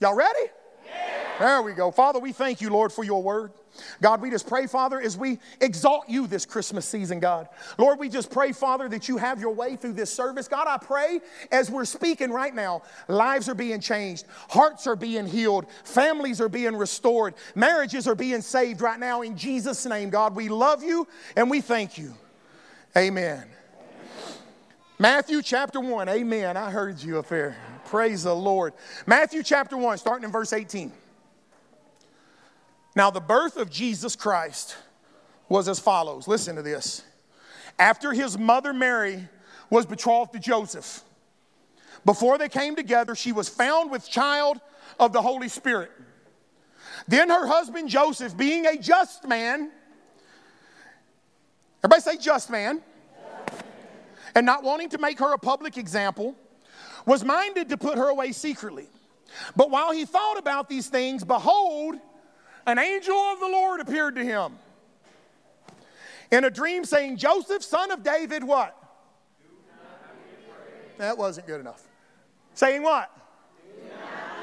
Y'all ready? There we go. Father, we thank you, Lord, for your word. God, we just pray, Father, as we exalt you this Christmas season, God. Lord, we just pray, Father, that you have your way through this service. God, I pray as we're speaking right now, lives are being changed, hearts are being healed, families are being restored, marriages are being saved right now in Jesus' name, God. We love you and we thank you. Amen. Matthew chapter 1. Amen. I heard you up there. Praise the Lord. Matthew chapter 1, starting in verse 18. Now, the birth of Jesus Christ was as follows. Listen to this. After his mother Mary was betrothed to Joseph, before they came together, she was found with child of the Holy Spirit. Then her husband Joseph, being a just man, everybody say just man, and not wanting to make her a public example, was minded to put her away secretly. But while he thought about these things, behold, an angel of the Lord appeared to him in a dream saying, Joseph, son of David, what? That wasn't good enough. Saying what?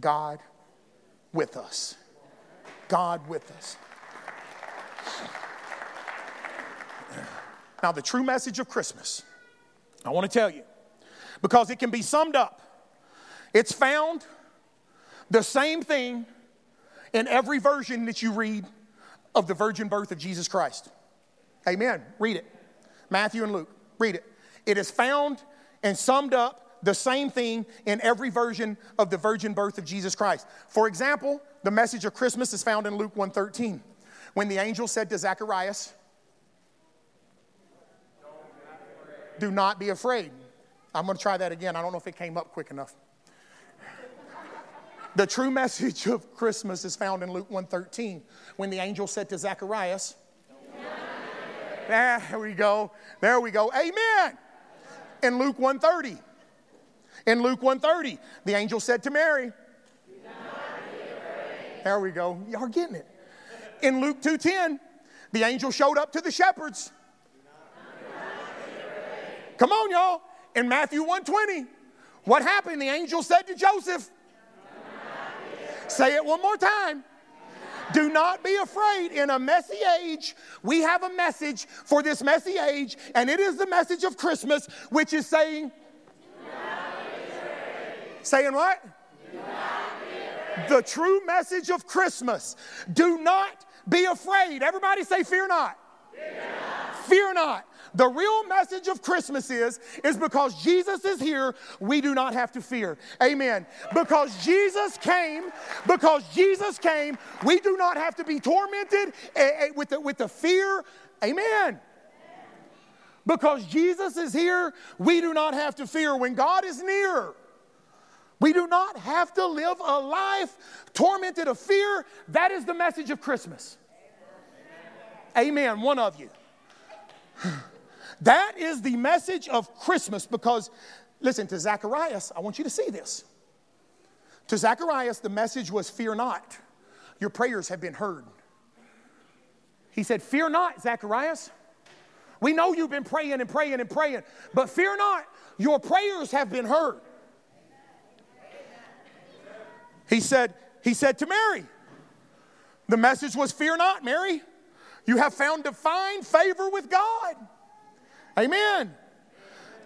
God with us. God with us. Now, the true message of Christmas, I want to tell you, because it can be summed up. It's found the same thing in every version that you read of the virgin birth of Jesus Christ. Amen. Read it. Matthew and Luke. Read it. It is found and summed up the same thing in every version of the virgin birth of Jesus Christ. For example, the message of Christmas is found in Luke 1:13. When the angel said to Zacharias, Do not be afraid. I'm going to try that again. I don't know if it came up quick enough. The true message of Christmas is found in Luke 1:13 when the angel said to Zacharias, There we go. There we go. Amen. In Luke 1:30. In Luke 1:30, the angel said to Mary, There we go. Y'all are getting it. In Luke 2:10, the angel showed up to the shepherds. Come on, y'all. In Matthew 1:20, what happened? The angel said to Joseph, Say it one more time. Do not be afraid. In a messy age, we have a message for this messy age, and it is the message of Christmas, which is saying, Saying what? The true message of Christmas. Do not be afraid. Everybody say, Fear not. Fear not. The real message of Christmas is, is because Jesus is here, we do not have to fear. Amen. Because Jesus came, because Jesus came, we do not have to be tormented eh, eh, with the, with the fear. Amen. Because Jesus is here, we do not have to fear. When God is near, we do not have to live a life tormented of fear. That is the message of Christmas. Amen. One of you. That is the message of Christmas because, listen, to Zacharias, I want you to see this. To Zacharias, the message was fear not. Your prayers have been heard. He said, Fear not, Zacharias. We know you've been praying and praying and praying, but fear not, your prayers have been heard. He said, he said to Mary, the message was fear not, Mary. You have found divine favor with God. Amen.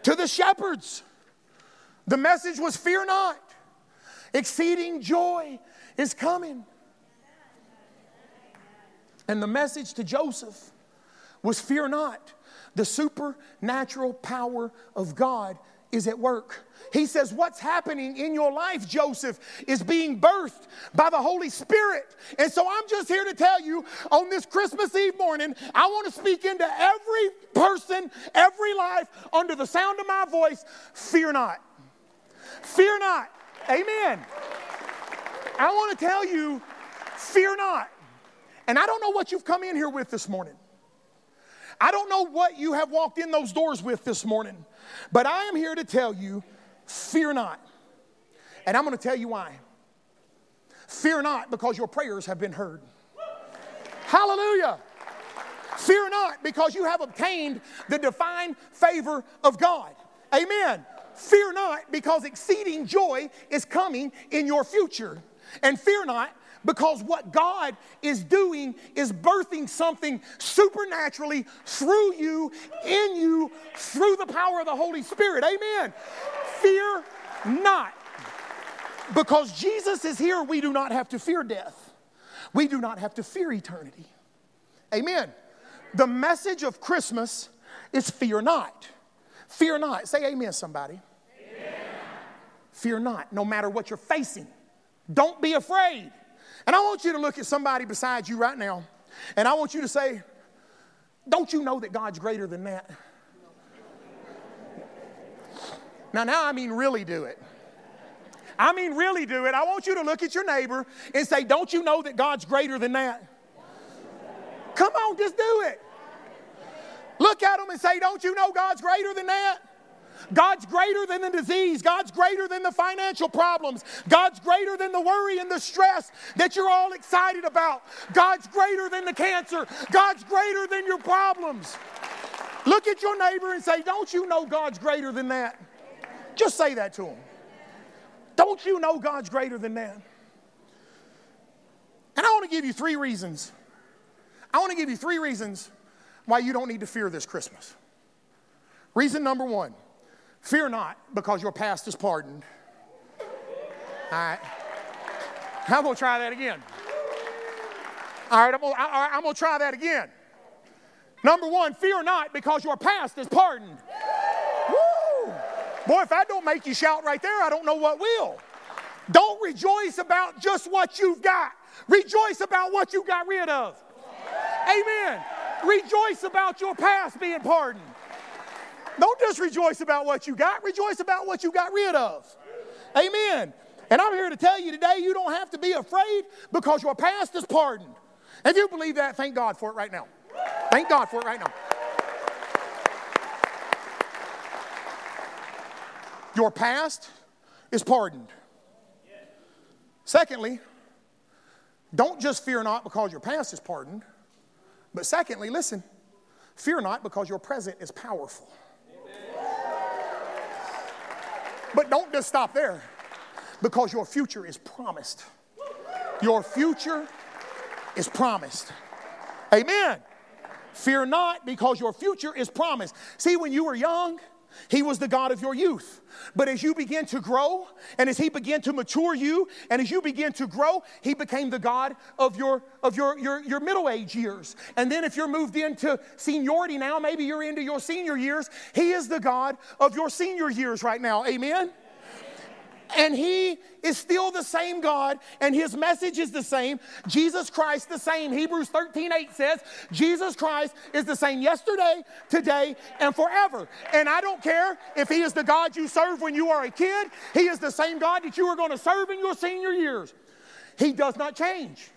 To the shepherds, the message was fear not. Exceeding joy is coming. And the message to Joseph was fear not. The supernatural power of God is at work. He says, What's happening in your life, Joseph, is being birthed by the Holy Spirit. And so I'm just here to tell you on this Christmas Eve morning, I want to speak into every person, every life under the sound of my voice fear not. Fear not. Amen. I want to tell you, fear not. And I don't know what you've come in here with this morning. I don't know what you have walked in those doors with this morning, but I am here to tell you, fear not. And I'm going to tell you why. Fear not because your prayers have been heard. Hallelujah. Fear not because you have obtained the divine favor of God. Amen. Fear not because exceeding joy is coming in your future. And fear not because what God is doing is birthing something supernaturally through you, in you, through the power of the Holy Spirit. Amen. Fear not. Because Jesus is here, we do not have to fear death. We do not have to fear eternity. Amen. The message of Christmas is fear not. Fear not. Say amen, somebody. Amen. Fear not, no matter what you're facing. Don't be afraid. And I want you to look at somebody beside you right now, and I want you to say, Don't you know that God's greater than that? Now, now I mean really do it. I mean really do it. I want you to look at your neighbor and say, Don't you know that God's greater than that? Come on, just do it. Look at them and say, Don't you know God's greater than that? God's greater than the disease. God's greater than the financial problems. God's greater than the worry and the stress that you're all excited about. God's greater than the cancer. God's greater than your problems. Look at your neighbor and say, Don't you know God's greater than that? Just say that to him. Don't you know God's greater than that? And I want to give you three reasons. I want to give you three reasons why you don't need to fear this Christmas. Reason number one Fear not, because your past is pardoned. All right. I'm going to try that again. All right, I'm going I'm to try that again. Number one, fear not, because your past is pardoned. Woo! Boy, if I don't make you shout right there, I don't know what will. Don't rejoice about just what you've got. Rejoice about what you got rid of. Amen. Rejoice about your past being pardoned. Don't just rejoice about what you got, rejoice about what you got rid of. Amen. And I'm here to tell you today you don't have to be afraid because your past is pardoned. If you believe that, thank God for it right now. Thank God for it right now. Your past is pardoned. Secondly, don't just fear not because your past is pardoned, but secondly, listen, fear not because your present is powerful. But don't just stop there because your future is promised. Your future is promised. Amen. Fear not because your future is promised. See, when you were young, he was the God of your youth. But as you begin to grow, and as He began to mature you, and as you begin to grow, He became the God of your of your, your, your middle age years. And then if you're moved into seniority now, maybe you're into your senior years, He is the God of your senior years right now. Amen. And he is still the same God, and his message is the same. Jesus Christ, the same. Hebrews 13 8 says, Jesus Christ is the same yesterday, today, and forever. And I don't care if he is the God you served when you are a kid, he is the same God that you are going to serve in your senior years. He does not change.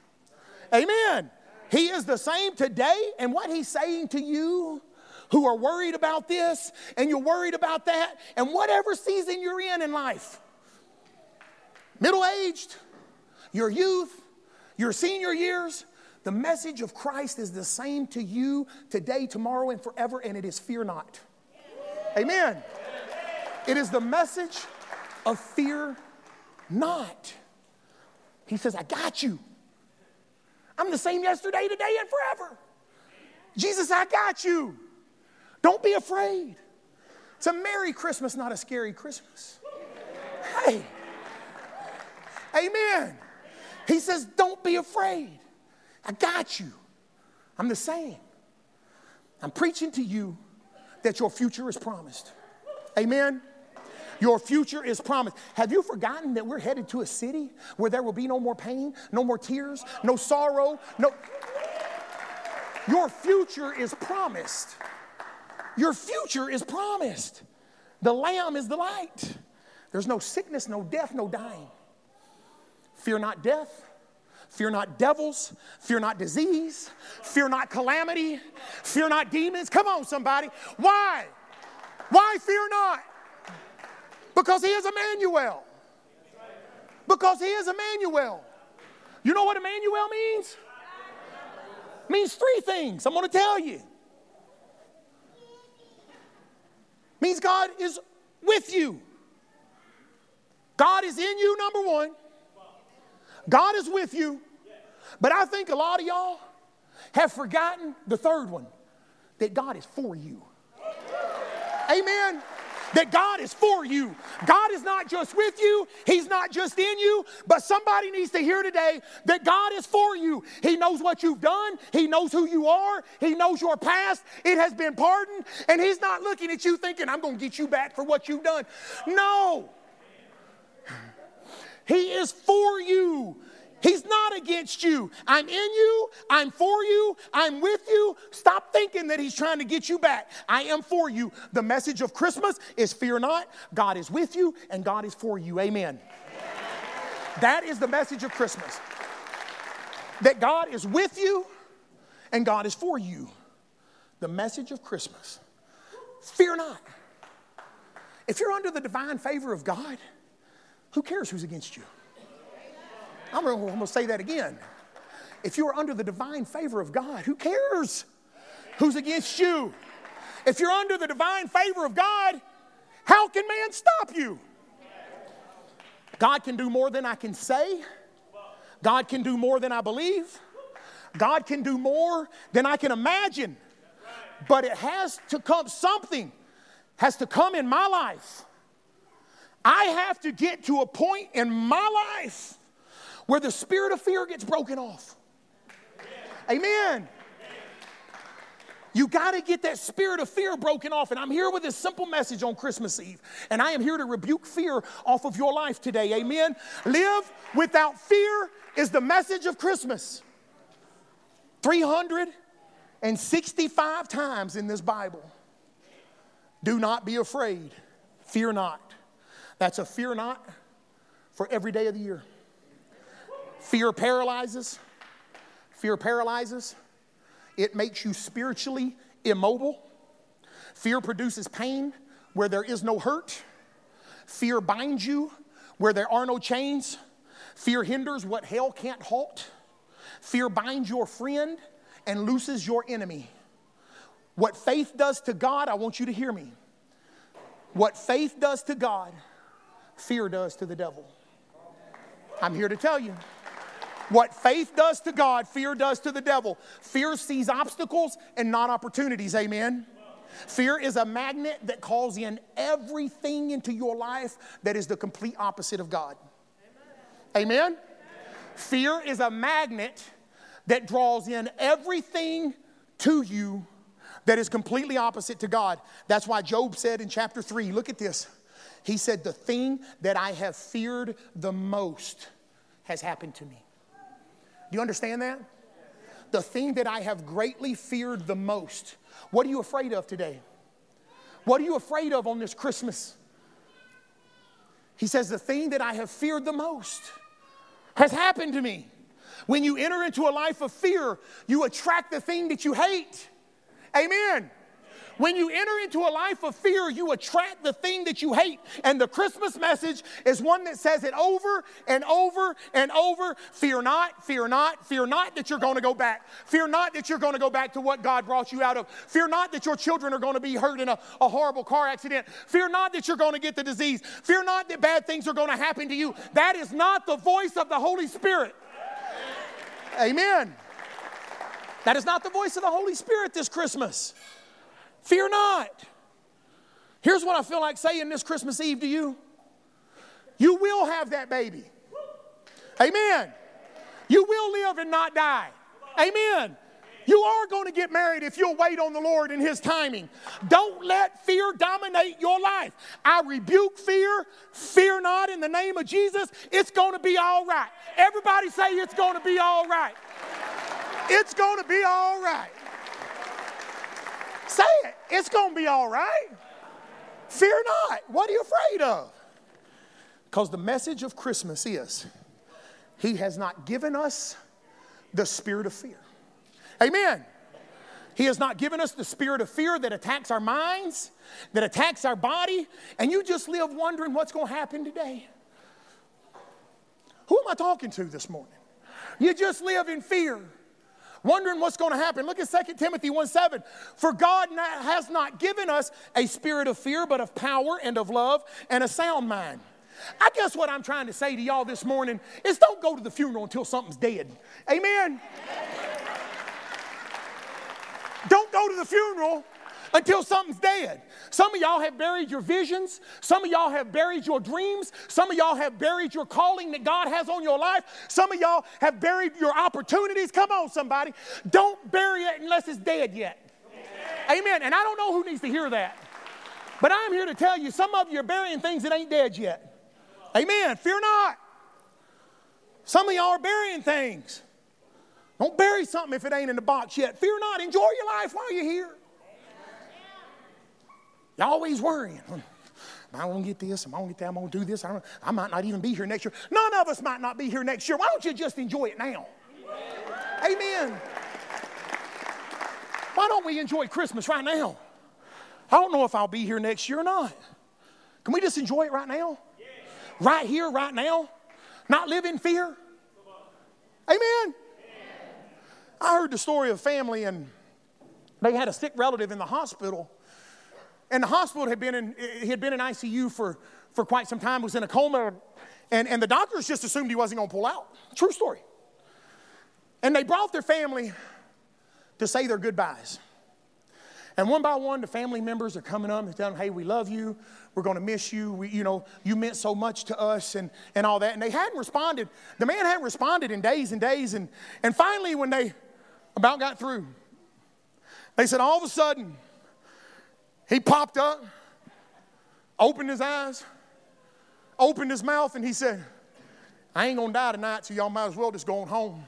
Amen. He is the same today, and what he's saying to you who are worried about this and you're worried about that, and whatever season you're in in life middle aged, your youth, your senior years, the message of Christ is the same to you today, tomorrow, and forever, and it is fear not. Amen. It is the message of fear not. He says, I got you. I'm the same yesterday, today, and forever. Jesus, I got you. Don't be afraid. It's a Merry Christmas, not a scary Christmas. Hey. Amen. He says, Don't be afraid. I got you. I'm the same. I'm preaching to you that your future is promised. Amen. Your future is promised. Have you forgotten that we're headed to a city where there will be no more pain, no more tears, no sorrow, no. Your future is promised. Your future is promised. The Lamb is the light. There's no sickness, no death, no dying. Fear not death. Fear not devils. Fear not disease. Fear not calamity. Fear not demons. Come on, somebody. Why? Why fear not? Because he is Emmanuel. Because he is Emmanuel. You know what Emmanuel means? Means three things. I'm going to tell you. Means God is with you. God is in you, number one. God is with you. But I think a lot of y'all have forgotten the third one that God is for you. Amen. That God is for you. God is not just with you, He's not just in you, but somebody needs to hear today that God is for you. He knows what you've done, He knows who you are, He knows your past. It has been pardoned, and He's not looking at you thinking, I'm going to get you back for what you've done. No. He is for you. He's not against you. I'm in you. I'm for you. I'm with you. Stop thinking that He's trying to get you back. I am for you. The message of Christmas is fear not. God is with you and God is for you. Amen. That is the message of Christmas. That God is with you and God is for you. The message of Christmas. Fear not. If you're under the divine favor of God, who cares who's against you? I'm going to say that again. If you are under the divine favor of God, who cares who's against you? If you're under the divine favor of God, how can man stop you? God can do more than I can say. God can do more than I believe. God can do more than I can imagine. But it has to come, something has to come in my life I have to get to a point in my life where the spirit of fear gets broken off. Amen. Amen. You got to get that spirit of fear broken off. And I'm here with this simple message on Christmas Eve. And I am here to rebuke fear off of your life today. Amen. Live without fear is the message of Christmas. 365 times in this Bible. Do not be afraid. Fear not. That's a fear not for every day of the year. Fear paralyzes. Fear paralyzes. It makes you spiritually immobile. Fear produces pain where there is no hurt. Fear binds you where there are no chains. Fear hinders what hell can't halt. Fear binds your friend and looses your enemy. What faith does to God, I want you to hear me. What faith does to God, fear does to the devil. I'm here to tell you. What faith does to God, fear does to the devil. Fear sees obstacles and not opportunities. Amen. Fear is a magnet that calls in everything into your life that is the complete opposite of God. Amen? Amen? Fear is a magnet that draws in everything to you that is completely opposite to God. That's why Job said in chapter 3, look at this. He said, The thing that I have feared the most has happened to me. Do you understand that? The thing that I have greatly feared the most. What are you afraid of today? What are you afraid of on this Christmas? He says, The thing that I have feared the most has happened to me. When you enter into a life of fear, you attract the thing that you hate. Amen. When you enter into a life of fear, you attract the thing that you hate. And the Christmas message is one that says it over and over and over Fear not, fear not, fear not that you're going to go back. Fear not that you're going to go back to what God brought you out of. Fear not that your children are going to be hurt in a, a horrible car accident. Fear not that you're going to get the disease. Fear not that bad things are going to happen to you. That is not the voice of the Holy Spirit. Amen. That is not the voice of the Holy Spirit this Christmas. Fear not. Here's what I feel like saying this Christmas Eve to you you will have that baby. Amen. You will live and not die. Amen. You are going to get married if you'll wait on the Lord in His timing. Don't let fear dominate your life. I rebuke fear. Fear not in the name of Jesus. It's going to be all right. Everybody say it's going to be all right. It's going to be all right. Say it. It's going to be all right. Fear not. What are you afraid of? Because the message of Christmas is He has not given us the spirit of fear. Amen. He has not given us the spirit of fear that attacks our minds, that attacks our body, and you just live wondering what's going to happen today. Who am I talking to this morning? You just live in fear, wondering what's going to happen. Look at 2 Timothy 1 7. For God has not given us a spirit of fear, but of power and of love and a sound mind. I guess what I'm trying to say to y'all this morning is don't go to the funeral until something's dead. Amen. don't go to the funeral until something's dead. Some of y'all have buried your visions. Some of y'all have buried your dreams. Some of y'all have buried your calling that God has on your life. Some of y'all have buried your opportunities. Come on, somebody. Don't bury it unless it's dead yet. Amen. Amen. And I don't know who needs to hear that. But I'm here to tell you some of you are burying things that ain't dead yet. Amen. Fear not. Some of y'all are burying things. Don't bury something if it ain't in the box yet. Fear not. Enjoy your life while you're here. You're always worrying. Hmm. I going to get this, I won't get that, I'm gonna do this. I, I, might not even be here next year. None of us might not be here next year. Why don't you just enjoy it now? Amen. Why don't we enjoy Christmas right now? I don't know if I'll be here next year or not. Can we just enjoy it right now? right here, right now, not live in fear? Amen. I heard the story of a family, and they had a sick relative in the hospital. And the hospital had been in, he had been in ICU for, for quite some time, was in a coma, and, and the doctors just assumed he wasn't going to pull out. True story. And they brought their family to say their goodbyes. And one by one, the family members are coming up and telling them, hey, we love you. We're going to miss you. We, you know, you meant so much to us and, and all that. And they hadn't responded. The man hadn't responded in days and days. And, and finally, when they about got through, they said, all of a sudden, he popped up, opened his eyes, opened his mouth, and he said, I ain't to die tonight, so y'all might as well just go on home.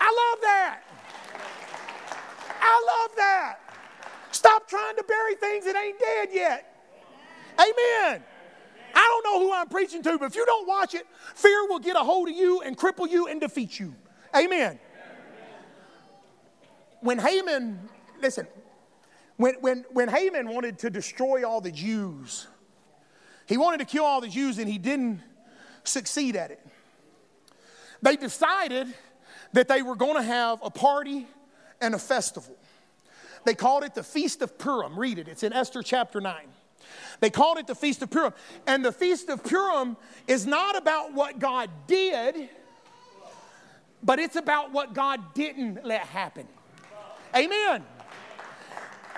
I love that. I love that. Stop trying to bury things that ain't dead yet. Amen. I don't know who I'm preaching to, but if you don't watch it, fear will get a hold of you and cripple you and defeat you. Amen. When Haman, listen, when, when, when Haman wanted to destroy all the Jews, he wanted to kill all the Jews and he didn't succeed at it. They decided that they were going to have a party and a festival. They called it the Feast of Purim. Read it, it's in Esther chapter 9. They called it the Feast of Purim. And the Feast of Purim is not about what God did, but it's about what God didn't let happen. Amen.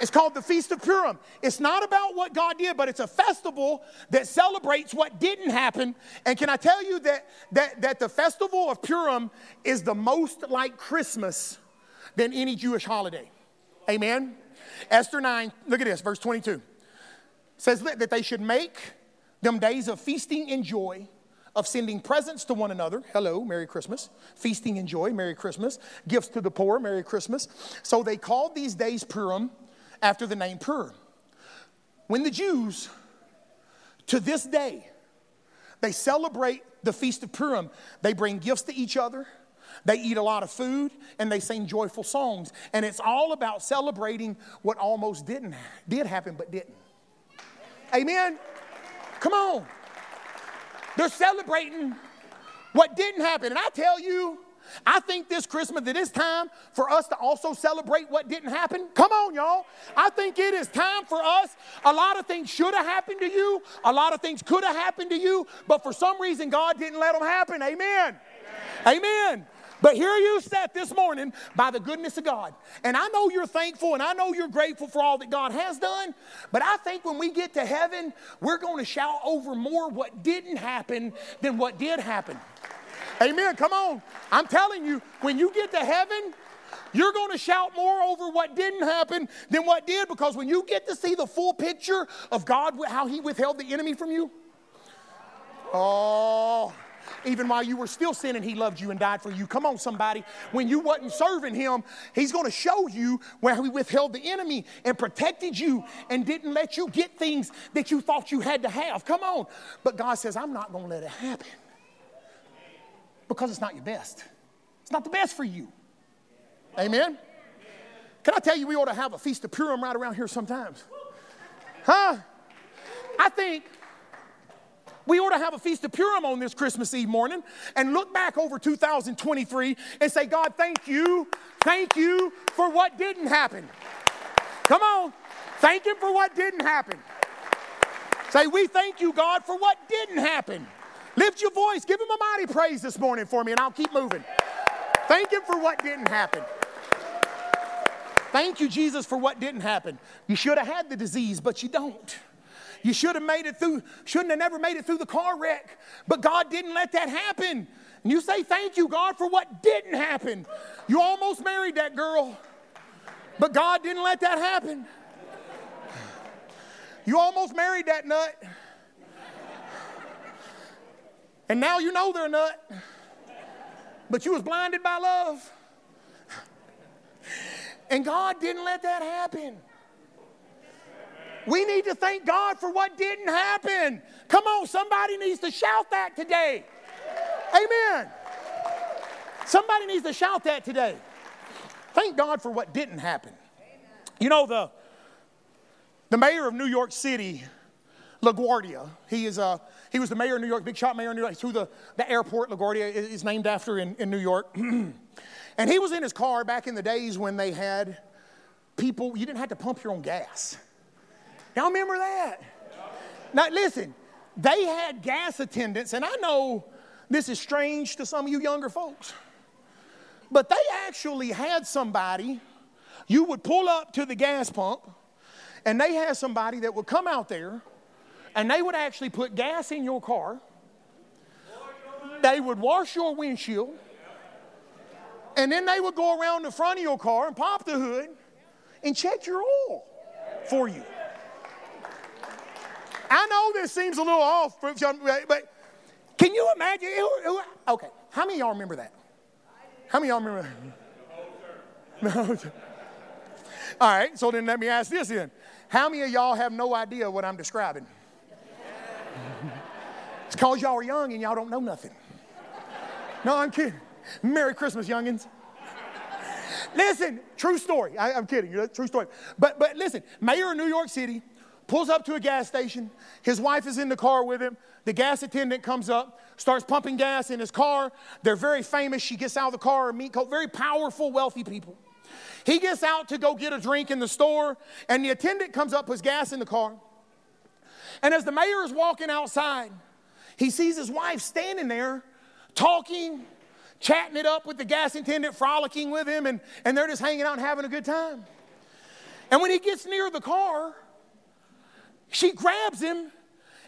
It's called the Feast of Purim. It's not about what God did, but it's a festival that celebrates what didn't happen. And can I tell you that, that, that the festival of Purim is the most like Christmas than any Jewish holiday? Amen. Esther 9, look at this, verse 22. Says that they should make them days of feasting and joy, of sending presents to one another. Hello, Merry Christmas. Feasting and joy, Merry Christmas. Gifts to the poor, Merry Christmas. So they called these days Purim after the name Purim. When the Jews, to this day, they celebrate the Feast of Purim, they bring gifts to each other they eat a lot of food and they sing joyful songs. And it's all about celebrating what almost didn't did happen but didn't. Amen. Come on. They're celebrating what didn't happen. And I tell you, I think this Christmas, that it's time for us to also celebrate what didn't happen. Come on, y'all. I think it is time for us. A lot of things should have happened to you, a lot of things could have happened to you, but for some reason, God didn't let them happen. Amen. Amen. Amen. But here you sat this morning by the goodness of God. And I know you're thankful and I know you're grateful for all that God has done. But I think when we get to heaven, we're going to shout over more what didn't happen than what did happen. Amen. Come on. I'm telling you, when you get to heaven, you're going to shout more over what didn't happen than what did because when you get to see the full picture of God, how He withheld the enemy from you, oh, even while you were still sinning, He loved you and died for you. Come on, somebody. When you wasn't serving Him, He's going to show you where He withheld the enemy and protected you and didn't let you get things that you thought you had to have. Come on. But God says, I'm not going to let it happen. Because it's not your best. It's not the best for you. Amen? Can I tell you, we ought to have a feast of Purim right around here sometimes? Huh? I think we ought to have a feast of Purim on this Christmas Eve morning and look back over 2023 and say, God, thank you, thank you for what didn't happen. Come on, thank Him for what didn't happen. Say, we thank you, God, for what didn't happen. Lift your voice, give Him a mighty praise this morning for me, and I'll keep moving. Thank Him for what didn't happen. Thank you, Jesus, for what didn't happen. You should have had the disease, but you don't. You should have made it through, shouldn't have never made it through the car wreck, but God didn't let that happen. And you say, Thank you, God, for what didn't happen. You almost married that girl, but God didn't let that happen. You almost married that nut, and now you know they're a nut, but you was blinded by love. And God didn't let that happen. We need to thank God for what didn't happen. Come on, somebody needs to shout that today. Amen. Somebody needs to shout that today. Thank God for what didn't happen. You know, the, the mayor of New York City, LaGuardia, he, is, uh, he was the mayor of New York, big shot mayor of New York. Through the, the airport, LaGuardia is named after in, in New York. and he was in his car back in the days when they had people, you didn't have to pump your own gas. Y'all remember that? Now, listen, they had gas attendants, and I know this is strange to some of you younger folks, but they actually had somebody, you would pull up to the gas pump, and they had somebody that would come out there, and they would actually put gas in your car. They would wash your windshield, and then they would go around the front of your car and pop the hood and check your oil for you. I know this seems a little off, but can you imagine? Okay, how many of y'all remember that? How many of y'all remember that? All right, so then let me ask this then. How many of y'all have no idea what I'm describing? It's because y'all are young and y'all don't know nothing. No, I'm kidding. Merry Christmas, youngins. listen, true story. I, am kidding. True story. But, but listen, mayor of New York City, pulls up to a gas station. His wife is in the car with him. The gas attendant comes up, starts pumping gas in his car. They're very famous. She gets out of the car, a meat coat, very powerful, wealthy people. He gets out to go get a drink in the store, and the attendant comes up, puts gas in the car. And as the mayor is walking outside, he sees his wife standing there talking, chatting it up with the gas attendant, frolicking with him, and, and they're just hanging out and having a good time. And when he gets near the car, she grabs him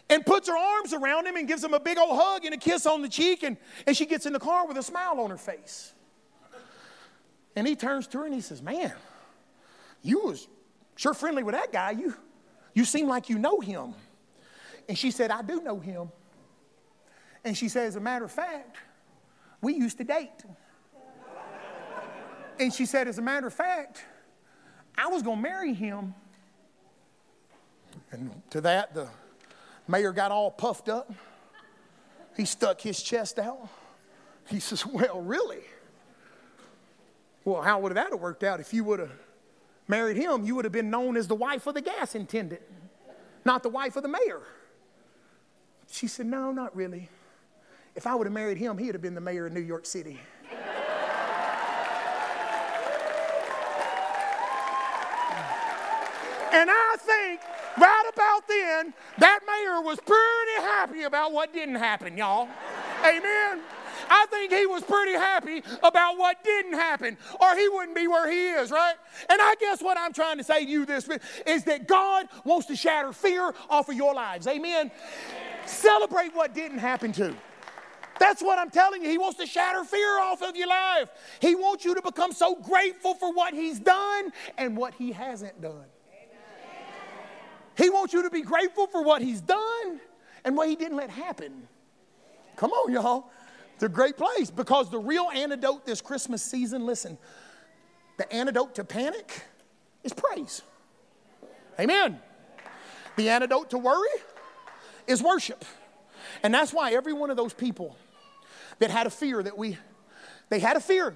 and puts her arms around him and gives him a big old hug and a kiss on the cheek, and, and she gets in the car with a smile on her face. And he turns to her and he says, Man, you was sure friendly with that guy. You, you seem like you know him. And she said, I do know him. And she said, As a matter of fact, we used to date. And she said, As a matter of fact, I was going to marry him and to that, the mayor got all puffed up. He stuck his chest out. He says, Well, really? Well, how would that have worked out? If you would have married him, you would have been known as the wife of the gas attendant, not the wife of the mayor. She said, No, not really. If I would have married him, he would have been the mayor of New York City. and I think right about then, that mayor was pretty happy about what didn't happen, y'all. Amen. I think he was pretty happy about what didn't happen, or he wouldn't be where he is, right? And I guess what I'm trying to say to you this is that God wants to shatter fear off of your lives. Amen. Celebrate what didn't happen to. That's what I'm telling you. He wants to shatter fear off of your life. He wants you to become so grateful for what He's done and what He hasn't done. He wants you to be grateful for what He's done and what He didn't let happen. Come on, y'all. It's a great place because the real antidote this Christmas season, listen, the antidote to panic is praise. Amen. The antidote to worry is worship. And that's why every one of those people that had a fear that we, they had a fear.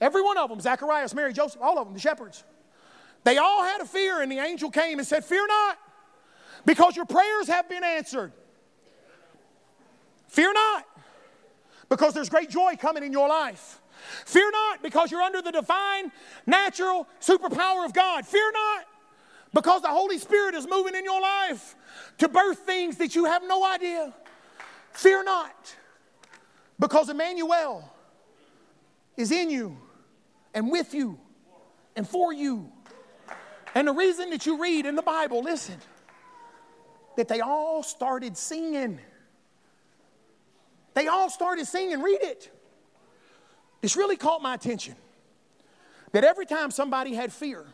Every one of them, Zacharias, Mary, Joseph, all of them, the shepherds. They all had a fear, and the angel came and said, Fear not, because your prayers have been answered. Fear not, because there's great joy coming in your life. Fear not, because you're under the divine, natural superpower of God. Fear not, because the Holy Spirit is moving in your life to birth things that you have no idea. Fear not, because Emmanuel is in you and with you and for you. And the reason that you read in the Bible, listen, that they all started singing. They all started singing. Read it. This really caught my attention. That every time somebody had fear,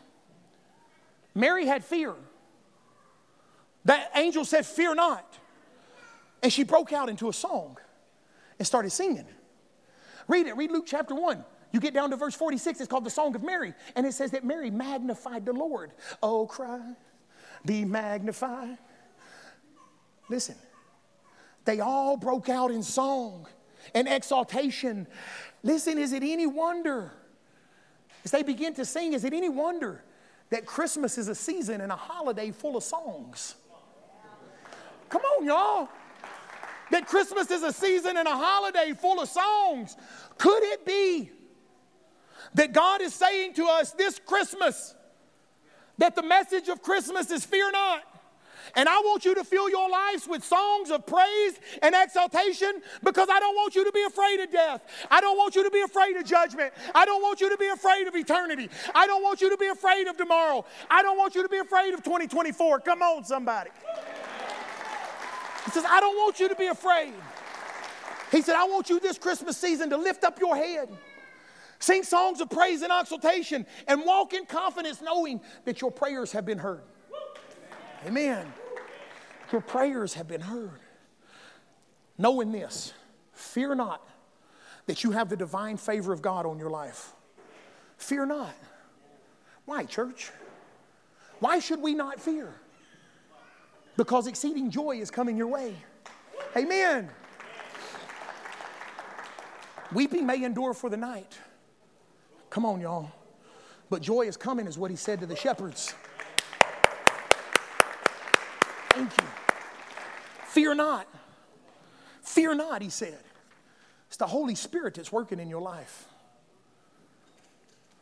Mary had fear. That angel said, Fear not. And she broke out into a song and started singing. Read it, read Luke chapter 1. You get down to verse 46, it's called the Song of Mary. And it says that Mary magnified the Lord. Oh, cry, be magnified. Listen, they all broke out in song and exaltation. Listen, is it any wonder, as they begin to sing, is it any wonder that Christmas is a season and a holiday full of songs? Come on, y'all. That Christmas is a season and a holiday full of songs. Could it be that God is saying to us this Christmas that the message of Christmas is fear not. And I want you to fill your lives with songs of praise and exaltation because I don't want you to be afraid of death. I don't want you to be afraid of judgment. I don't want you to be afraid of eternity. I don't want you to be afraid of tomorrow. I don't want you to be afraid of 2024. Come on, somebody. He says, I don't want you to be afraid. He said, I want you this Christmas season to lift up your head. Sing songs of praise and exaltation and walk in confidence knowing that your prayers have been heard. Amen. Your prayers have been heard. Knowing this, fear not that you have the divine favor of God on your life. Fear not. Why, church? Why should we not fear? Because exceeding joy is coming your way. Amen. Weeping may endure for the night Come on, y'all. But joy is coming, is what he said to the shepherds. Thank you. Fear not. Fear not, he said. It's the Holy Spirit that's working in your life.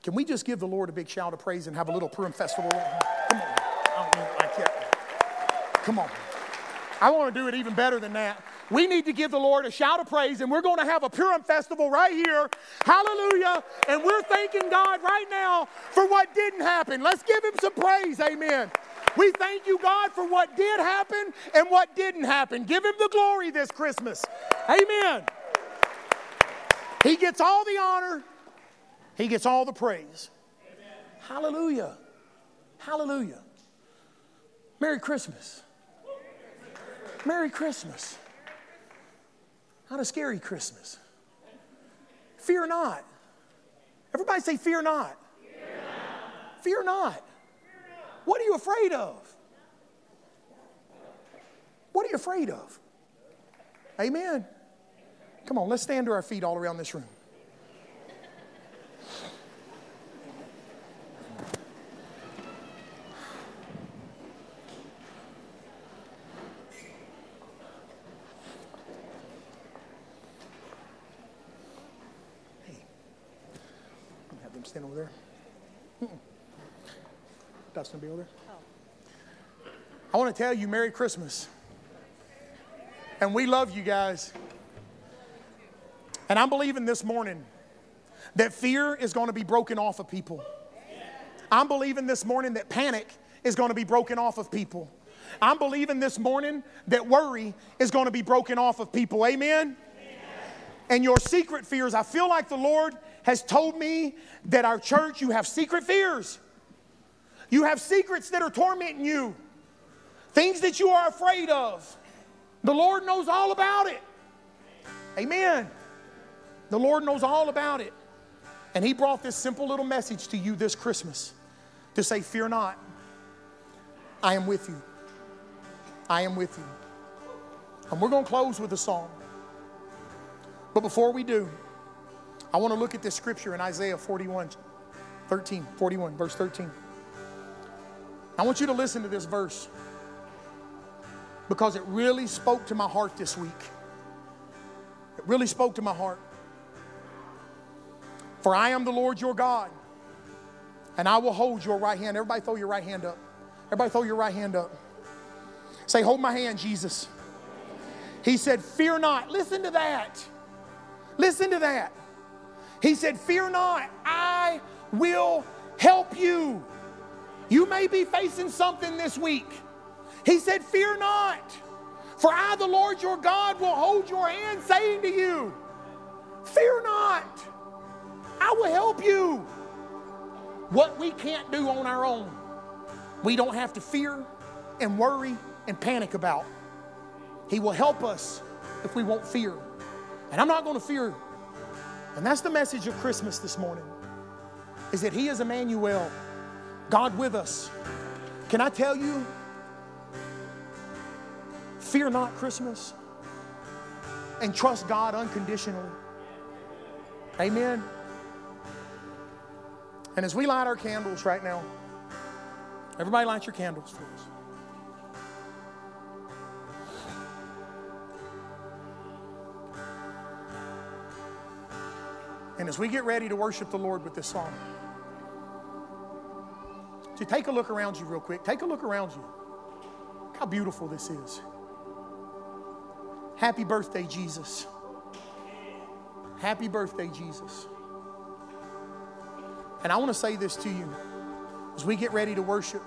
Can we just give the Lord a big shout of praise and have a little Purim festival? Come on. I don't mean it like that. Come on. I want to do it even better than that. We need to give the Lord a shout of praise, and we're going to have a Purim festival right here. Hallelujah. And we're thanking God right now for what didn't happen. Let's give Him some praise. Amen. We thank you, God, for what did happen and what didn't happen. Give Him the glory this Christmas. Amen. He gets all the honor, He gets all the praise. Amen. Hallelujah. Hallelujah. Merry Christmas. Merry Christmas. Not a scary Christmas. Fear not. Everybody say, Fear not. Fear not. Fear not. What are you afraid of? What are you afraid of? Amen. Come on, let's stand to our feet all around this room. stand over there. Mm-mm. Dustin, be. Oh. I want to tell you Merry Christmas. And we love you guys. And I'm believing this morning that fear is going to be broken off of people. I'm believing this morning that panic is going to be broken off of people. I'm believing this morning that worry is going to be broken off of people. Amen? Amen? And your secret fears, I feel like the Lord has told me that our church, you have secret fears. You have secrets that are tormenting you, things that you are afraid of. The Lord knows all about it. Amen. The Lord knows all about it. And He brought this simple little message to you this Christmas to say, Fear not. I am with you. I am with you. And we're going to close with a song. But before we do, I want to look at this scripture in Isaiah 41, 13, 41, verse 13. I want you to listen to this verse because it really spoke to my heart this week. It really spoke to my heart. For I am the Lord your God, and I will hold your right hand. Everybody throw your right hand up. Everybody throw your right hand up. Say, Hold my hand, Jesus. He said, Fear not. Listen to that. Listen to that. He said, Fear not. I will help you. You may be facing something this week. He said, Fear not. For I, the Lord your God, will hold your hand, saying to you, Fear not. I will help you. What we can't do on our own, we don't have to fear and worry and panic about. He will help us if we won't fear. And I'm not going to fear. And that's the message of Christmas this morning. Is that he is Emmanuel, God with us. Can I tell you fear not Christmas and trust God unconditionally. Amen. And as we light our candles right now, everybody light your candles for us. And as we get ready to worship the Lord with this song, to take a look around you real quick. Take a look around you. Look how beautiful this is. Happy birthday, Jesus. Happy birthday, Jesus. And I want to say this to you as we get ready to worship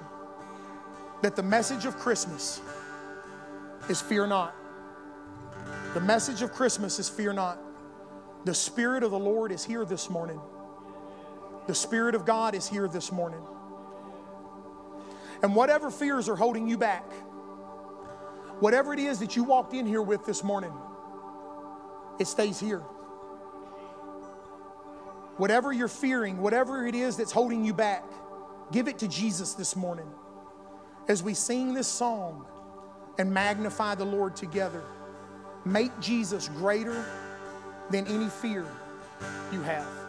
that the message of Christmas is fear not. The message of Christmas is fear not. The Spirit of the Lord is here this morning. The Spirit of God is here this morning. And whatever fears are holding you back, whatever it is that you walked in here with this morning, it stays here. Whatever you're fearing, whatever it is that's holding you back, give it to Jesus this morning. As we sing this song and magnify the Lord together, make Jesus greater than any fear you have.